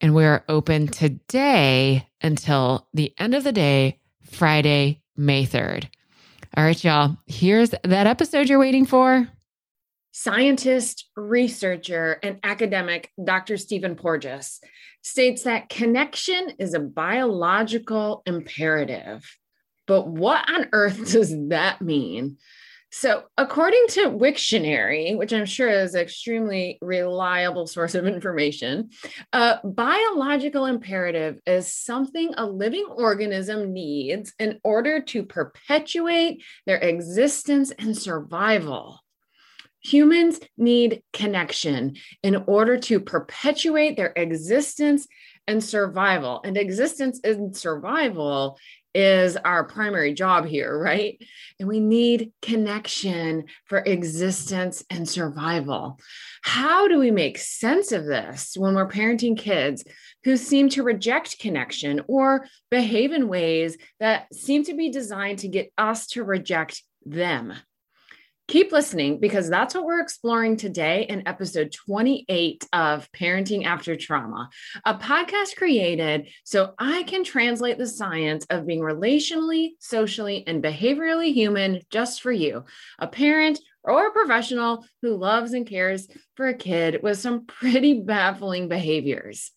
and we're open today until the end of the day, Friday, May 3rd. All right, y'all, here's that episode you're waiting for. Scientist, researcher, and academic Dr. Stephen Porges states that connection is a biological imperative. But what on earth does that mean? So, according to Wiktionary, which I'm sure is an extremely reliable source of information, a biological imperative is something a living organism needs in order to perpetuate their existence and survival. Humans need connection in order to perpetuate their existence and survival. And existence and survival is our primary job here, right? And we need connection for existence and survival. How do we make sense of this when we're parenting kids who seem to reject connection or behave in ways that seem to be designed to get us to reject them? Keep listening because that's what we're exploring today in episode 28 of Parenting After Trauma, a podcast created so I can translate the science of being relationally, socially, and behaviorally human just for you, a parent or a professional who loves and cares for a kid with some pretty baffling behaviors.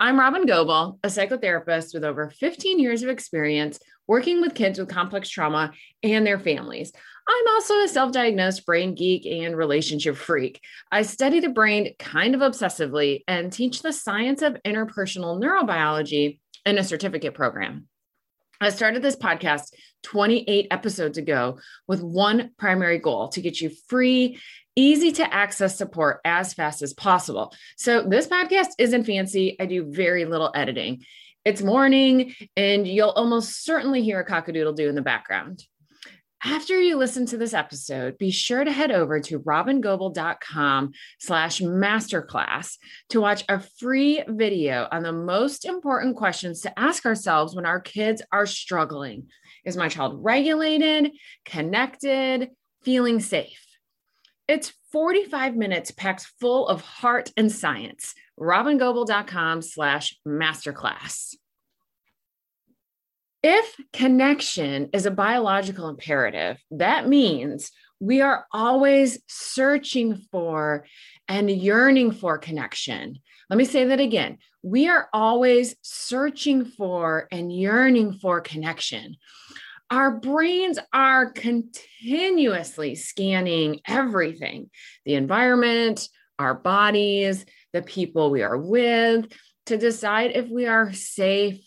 I'm Robyn Gobbel, a psychotherapist with over 15 years of experience working with kids with complex trauma and their families. I'm also a self diagnosed brain geek and relationship freak. I study the brain kind of obsessively and teach the science of interpersonal neurobiology in a certificate program. I started this podcast 28 episodes ago with one primary goal to get you free easy to access support as fast as possible. So, this podcast isn't fancy. I do very little editing. It's morning, and you'll almost certainly hear a cockadoodle do in the background. After you listen to this episode, be sure to head over to robyngobbel.com slash masterclass to watch a free video on the most important questions to ask ourselves when our kids are struggling. Is my child regulated, connected, feeling safe? It's 45 minutes packed full of heart and science. robyngobbel.com slash masterclass. If connection is a biological imperative, that means we are always searching for and yearning for connection. Let me say that again. We are always searching for and yearning for connection. Our brains are continuously scanning everything the environment, our bodies, the people we are with to decide if we are safe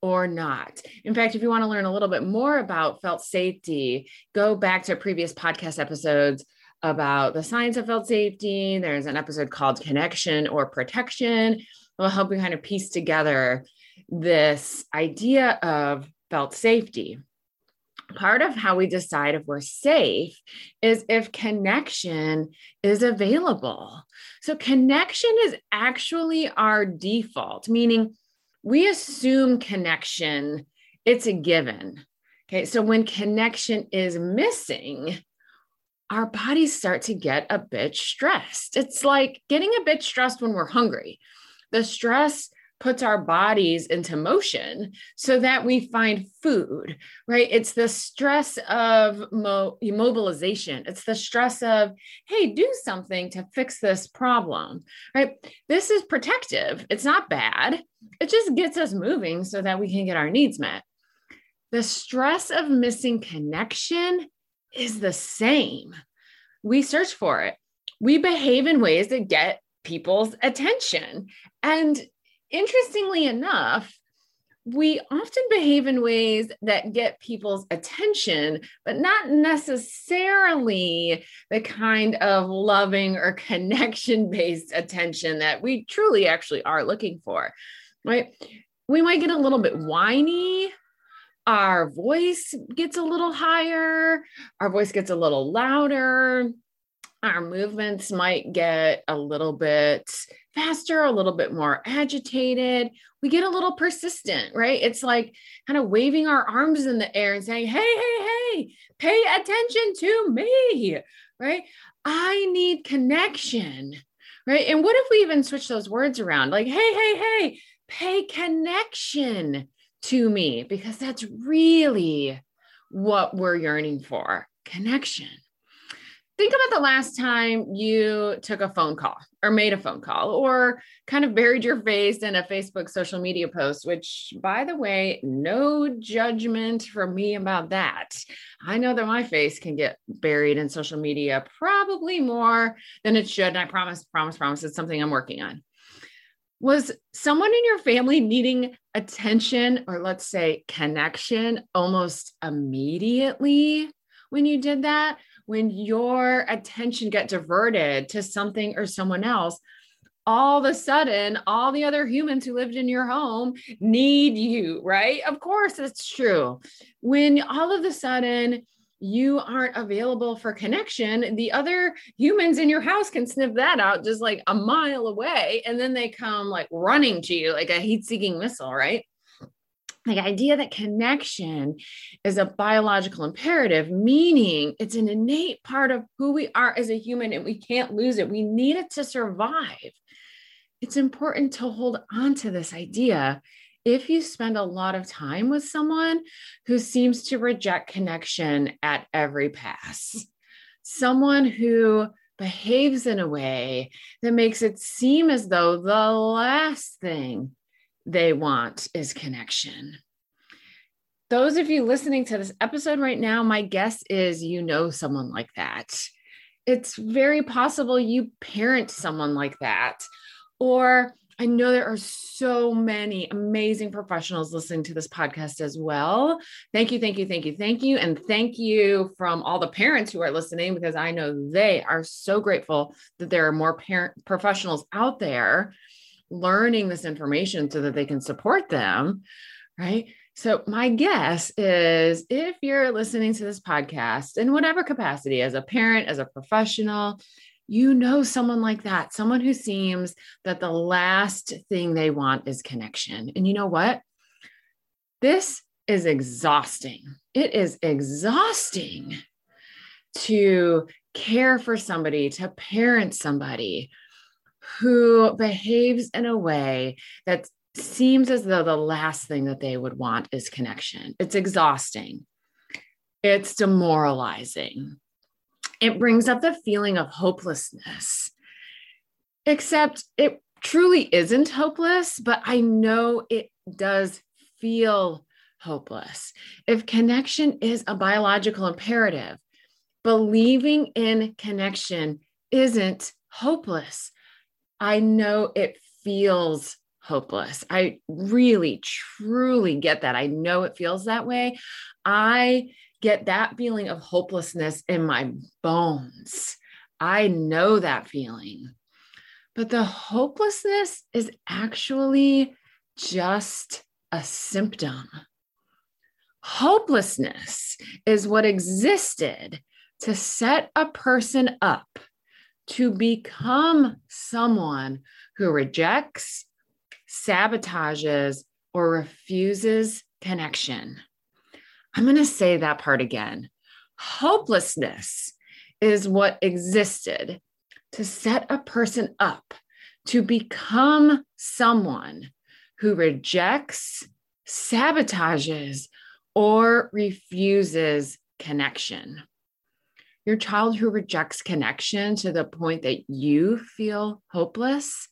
or not. In fact, if you want to learn a little bit more about felt safety, go back to previous podcast episodes about the science of felt safety. There's an episode called Connection or Protection. Will help you kind of piece together this idea of felt safety. Part of how we decide if we're safe is if connection is available. So, connection is actually our default, meaning we assume connection, it's a given. Okay. So when connection is missing, our bodies start to get a bit stressed. It's like getting a bit stressed when we're hungry. The stress puts our bodies into motion so that we find food, right? It's the stress of mo- immobilization. It's the stress of, hey, do something to fix this problem, right? This is protective. It's not bad. It just gets us moving so that we can get our needs met. The stress of missing connection is the same. We search for it. We behave in ways that get people's attention. And interestingly enough, we often behave in ways that get people's attention, but not necessarily the kind of loving or connection based attention that we truly actually are looking for, right? We might get a little bit whiny. Our voice gets a little higher. Our voice gets a little louder. Our movements might get a little bit faster, a little bit more agitated. We get a little persistent, right? It's like kind of waving our arms in the air and saying, hey, hey, hey, pay attention to me, right? I need connection, right? And what if we even switch those words around? Like, hey, hey, hey, pay connection to me, because that's really what we're yearning for connection think about the last time you took a phone call or made a phone call or kind of buried your face in a Facebook social media post, which, by the way, no judgment from me about that. I know that my face can get buried in social media probably more than it should. And I promise, promise, promise, it's something I'm working on. Was someone in your family needing attention or let's say connection almost immediately when you did that? When your attention get diverted to something or someone else, all of a sudden, all the other humans who lived in your home need you, right? Of course, it's true. When all of a sudden, you aren't available for connection, the other humans in your house can sniff that out just like a mile away. And then they come like running to you like a heat seeking missile, right? The idea that connection is a biological imperative, meaning it's an innate part of who we are as a human and we can't lose it. We need it to survive. It's important to hold on to this idea. If you spend a lot of time with someone who seems to reject connection at every pass, someone who behaves in a way that makes it seem as though the last thing they want is connection. Those of you listening to this episode right now, my guess is you know someone like that. It's very possible you parent someone like that. Or I know there are so many amazing professionals listening to this podcast as well. Thank you, thank you, thank you, thank you. And thank you from all the parents who are listening because I know they are so grateful that there are more parent professionals out there learning this information so that they can support them. Right. So, my guess is if you're listening to this podcast in whatever capacity, as a parent, as a professional, you know someone like that, someone who seems that the last thing they want is connection. And you know what? This is exhausting. It is exhausting to care for somebody, to parent somebody who behaves in a way that seems as though the last thing that they would want is connection. It's exhausting. It's demoralizing it brings up the feeling of hopelessness. Except it truly isn't hopeless, but I know it does feel hopeless. If connection is a biological imperative, believing in connection isn't hopeless. I know it feels hopeless. I really, truly get that. I know it feels that way. I get that feeling of hopelessness in my bones. I know that feeling. But the hopelessness is actually just a symptom. Hopelessness is what existed to set a person up to become someone who rejects, sabotages, or refuses connection. I'm going to say that part again. Hopelessness is what existed to set a person up to become someone who rejects, sabotages, or refuses connection. Your child who rejects connection to the point that you feel hopeless,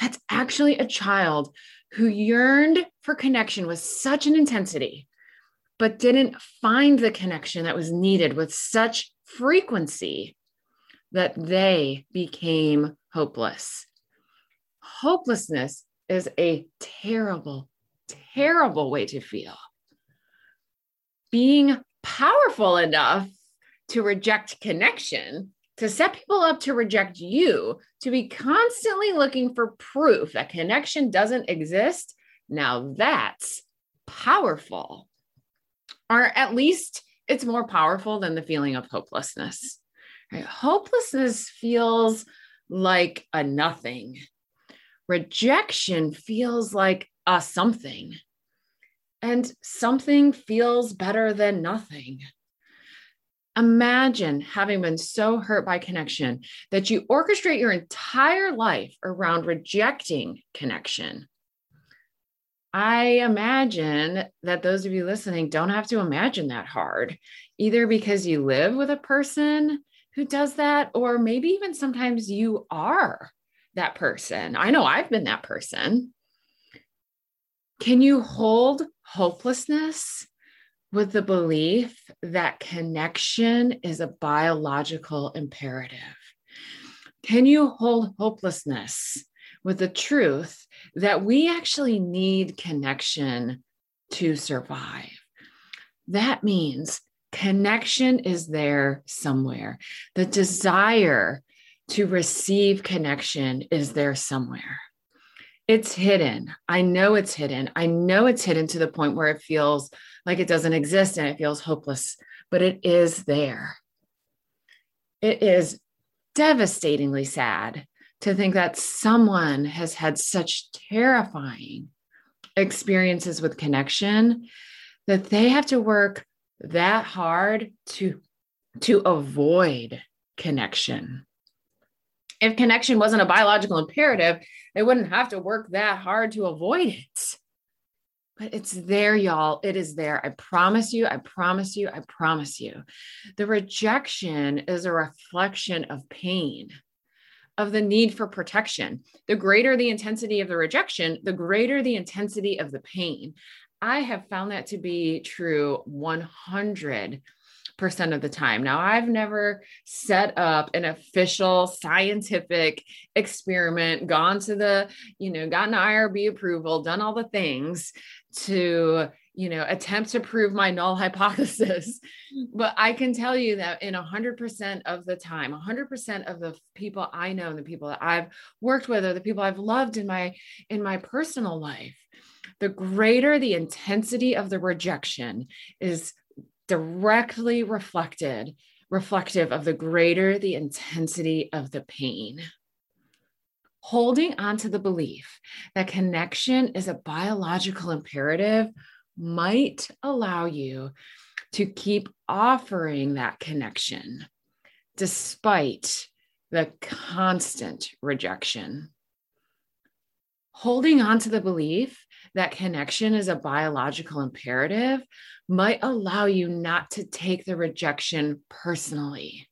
that's actually a child who yearned for connection with such an intensity but didn't find the connection that was needed with such frequency that they became hopeless. Hopelessness is a terrible, terrible way to feel. Being powerful enough to reject connection, to set people up to reject you, to be constantly looking for proof that connection doesn't exist. Now that's powerful or at least it's more powerful than the feeling of hopelessness. Right? Hopelessness feels like a nothing. Rejection feels like a something. And something feels better than nothing. Imagine having been so hurt by connection that you orchestrate your entire life around rejecting connection. I imagine that those of you listening don't have to imagine that hard, either because you live with a person who does that, or maybe even sometimes you are that person. I know I've been that person. Can you hold hopelessness with the belief that connection is a biological imperative? Can you hold hopelessness with the truth that we actually need connection to survive. That means connection is there somewhere. The desire to receive connection is there somewhere. It's hidden. I know it's hidden. I know it's hidden to the point where it feels like it doesn't exist and it feels hopeless, but it is there. It is devastatingly sad to think that someone has had such terrifying experiences with connection that they have to work that hard to to avoid connection if connection wasn't a biological imperative they wouldn't have to work that hard to avoid it but it's there y'all it is there i promise you i promise you i promise you the rejection is a reflection of pain of the need for protection. The greater the intensity of the rejection, the greater the intensity of the pain. I have found that to be true 100% of the time. Now, I've never set up an official scientific experiment, gone to the, you know, gotten IRB approval, done all the things to you know attempt to prove my null hypothesis. But i can tell you that in 100% of the time 100% of the people i know and the people that i've worked with or the people i've loved in my in my personal life the greater the intensity of the rejection is directly reflected reflective of the greater the intensity of the pain holding on to the belief that connection is a biological imperative might allow you to keep offering that connection despite the constant rejection. Holding on to the belief that connection is a biological imperative might allow you not to take the rejection personally,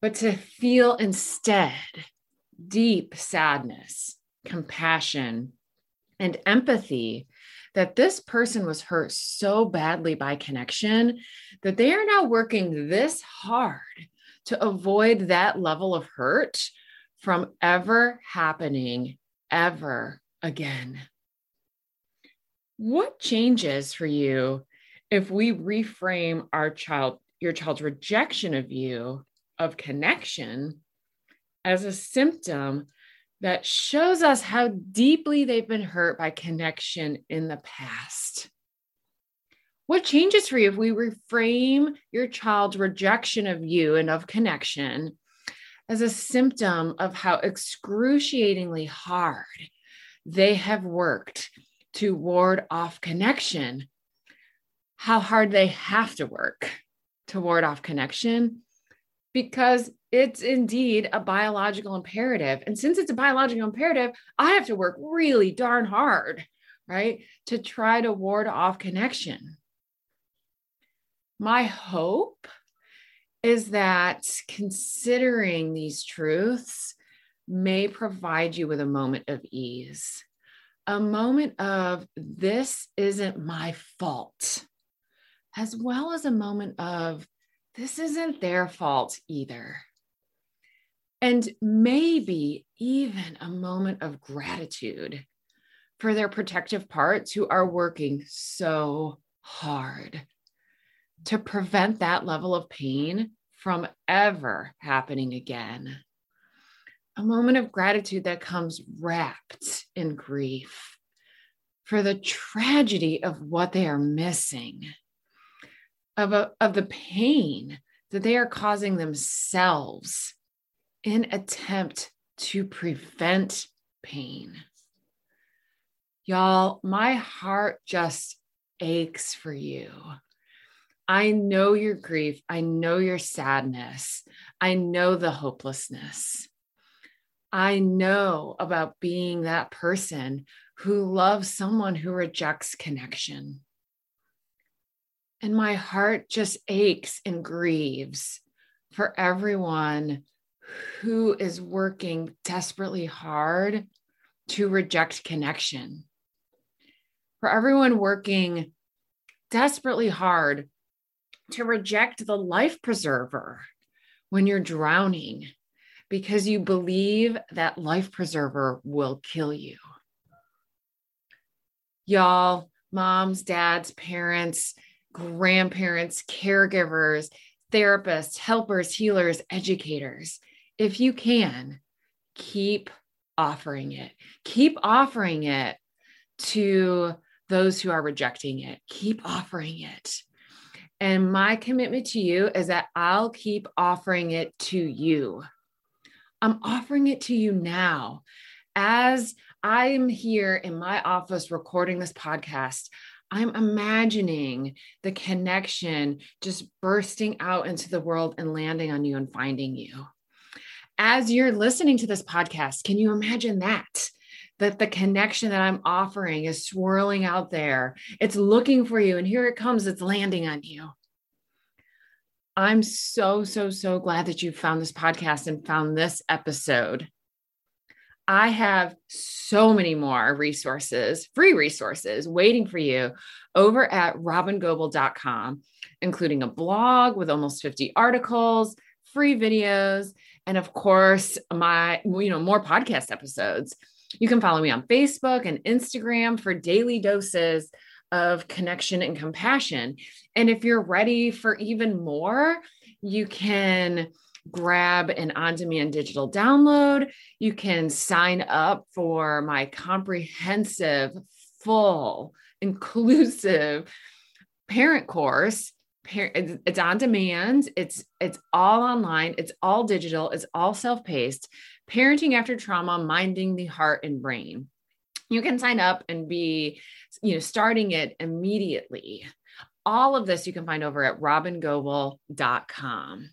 but to feel instead deep sadness, compassion, and empathy that this person was hurt so badly by connection that they are now working this hard to avoid that level of hurt from ever happening ever again. What changes for you if we reframe our child, your child's rejection of you, of connection, as a symptom that shows us how deeply they've been hurt by connection in the past. What changes for you if we reframe your child's rejection of you and of connection as a symptom of how excruciatingly hard they have worked to ward off connection? How hard they have to work to ward off connection because it's indeed a biological imperative. And since it's a biological imperative, I have to work really darn hard, right, to try to ward off connection. My hope is that considering these truths may provide you with a moment of ease, a moment of this isn't my fault, as well as a moment of this isn't their fault either and maybe even a moment of gratitude for their protective parts who are working so hard to prevent that level of pain from ever happening again. A moment of gratitude that comes wrapped in grief for the tragedy of what they are missing, of, a, of the pain that they are causing themselves in attempt to prevent pain. Y'all, my heart just aches for you. I know your grief. I know your sadness. I know the hopelessness. I know about being that person who loves someone who rejects connection. And my heart just aches and grieves for everyone who is working desperately hard to reject connection. For everyone working desperately hard to reject the life preserver when you're drowning because you believe that life preserver will kill you. Y'all, moms, dads, parents, grandparents, caregivers, therapists, helpers, healers, educators if you can, keep offering it. Keep offering it to those who are rejecting it. Keep offering it. And my commitment to you is that I'll keep offering it to you. I'm offering it to you now. As I'm here in my office recording this podcast, I'm imagining the connection just bursting out into the world and landing on you and finding you as you're listening to this podcast, can you imagine that? That the connection that I'm offering is swirling out there. It's looking for you, and here it comes, it's landing on you. I'm so, so, so glad that you found this podcast and found this episode. I have so many more resources, free resources waiting for you over at robyngobbel.com, including a blog with almost 50 articles, free videos, and of course, my, you know, more podcast episodes. You can follow me on Facebook and Instagram for daily doses of connection and compassion. And if you're ready for even more, you can grab an on demand digital download. You can sign up for my comprehensive, full, inclusive parent course it's on demand it's it's all online it's all digital it's all self-paced parenting after trauma minding the heart and brain you can sign up and be you know starting it immediately all of this you can find over at robyngobbel.com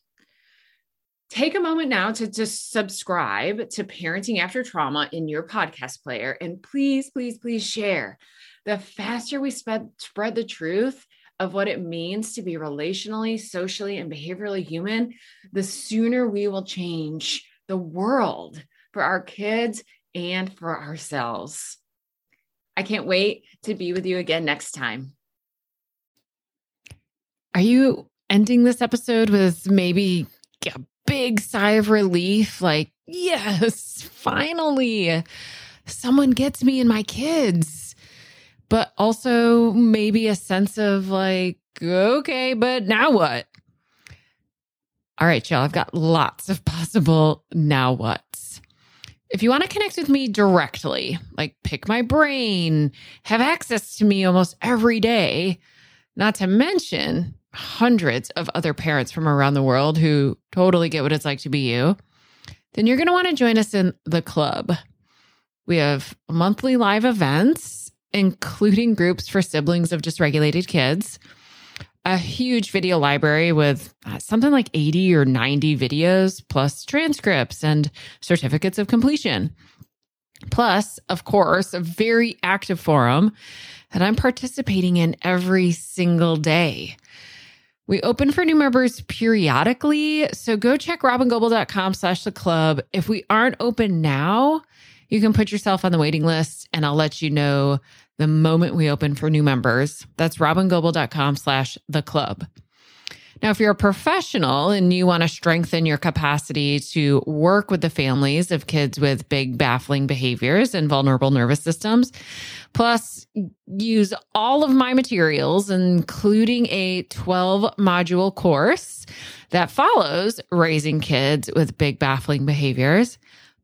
take a moment now to just subscribe to Parenting After Trauma in your podcast player. And please, please, please share. The faster we spread, spread the truth of what it means to be relationally, socially, and behaviorally human, the sooner we will change the world for our kids and for ourselves. I can't wait to be with you again next time. Are you ending this episode with maybe a big sigh of relief like, yes, finally, someone gets me and my kids. But also maybe a sense of like, okay, but now what? All right, y'all, I've got lots of possible now what's. If you want to connect with me directly, like pick my brain, have access to me almost every day, not to mention hundreds of other parents from around the world who totally get what it's like to be you, then you're going to want to join us in the club. We have monthly live events, including groups for siblings of dysregulated kids, a huge video library with uh, something like 80 or 90 videos, plus transcripts and certificates of completion. Plus, of course, a very active forum that I'm participating in every single day. We open for new members periodically. So go check robyngobbel.com slash the club. If we aren't open now, you can put yourself on the waiting list and I'll let you know the moment we open for new members. That's robyngobbel.com slash the club. Now, if you're a professional and you want to strengthen your capacity to work with the families of kids with big, baffling behaviors and vulnerable nervous systems, plus use all of my materials, including a 12 module course that follows raising kids with big, baffling behaviors,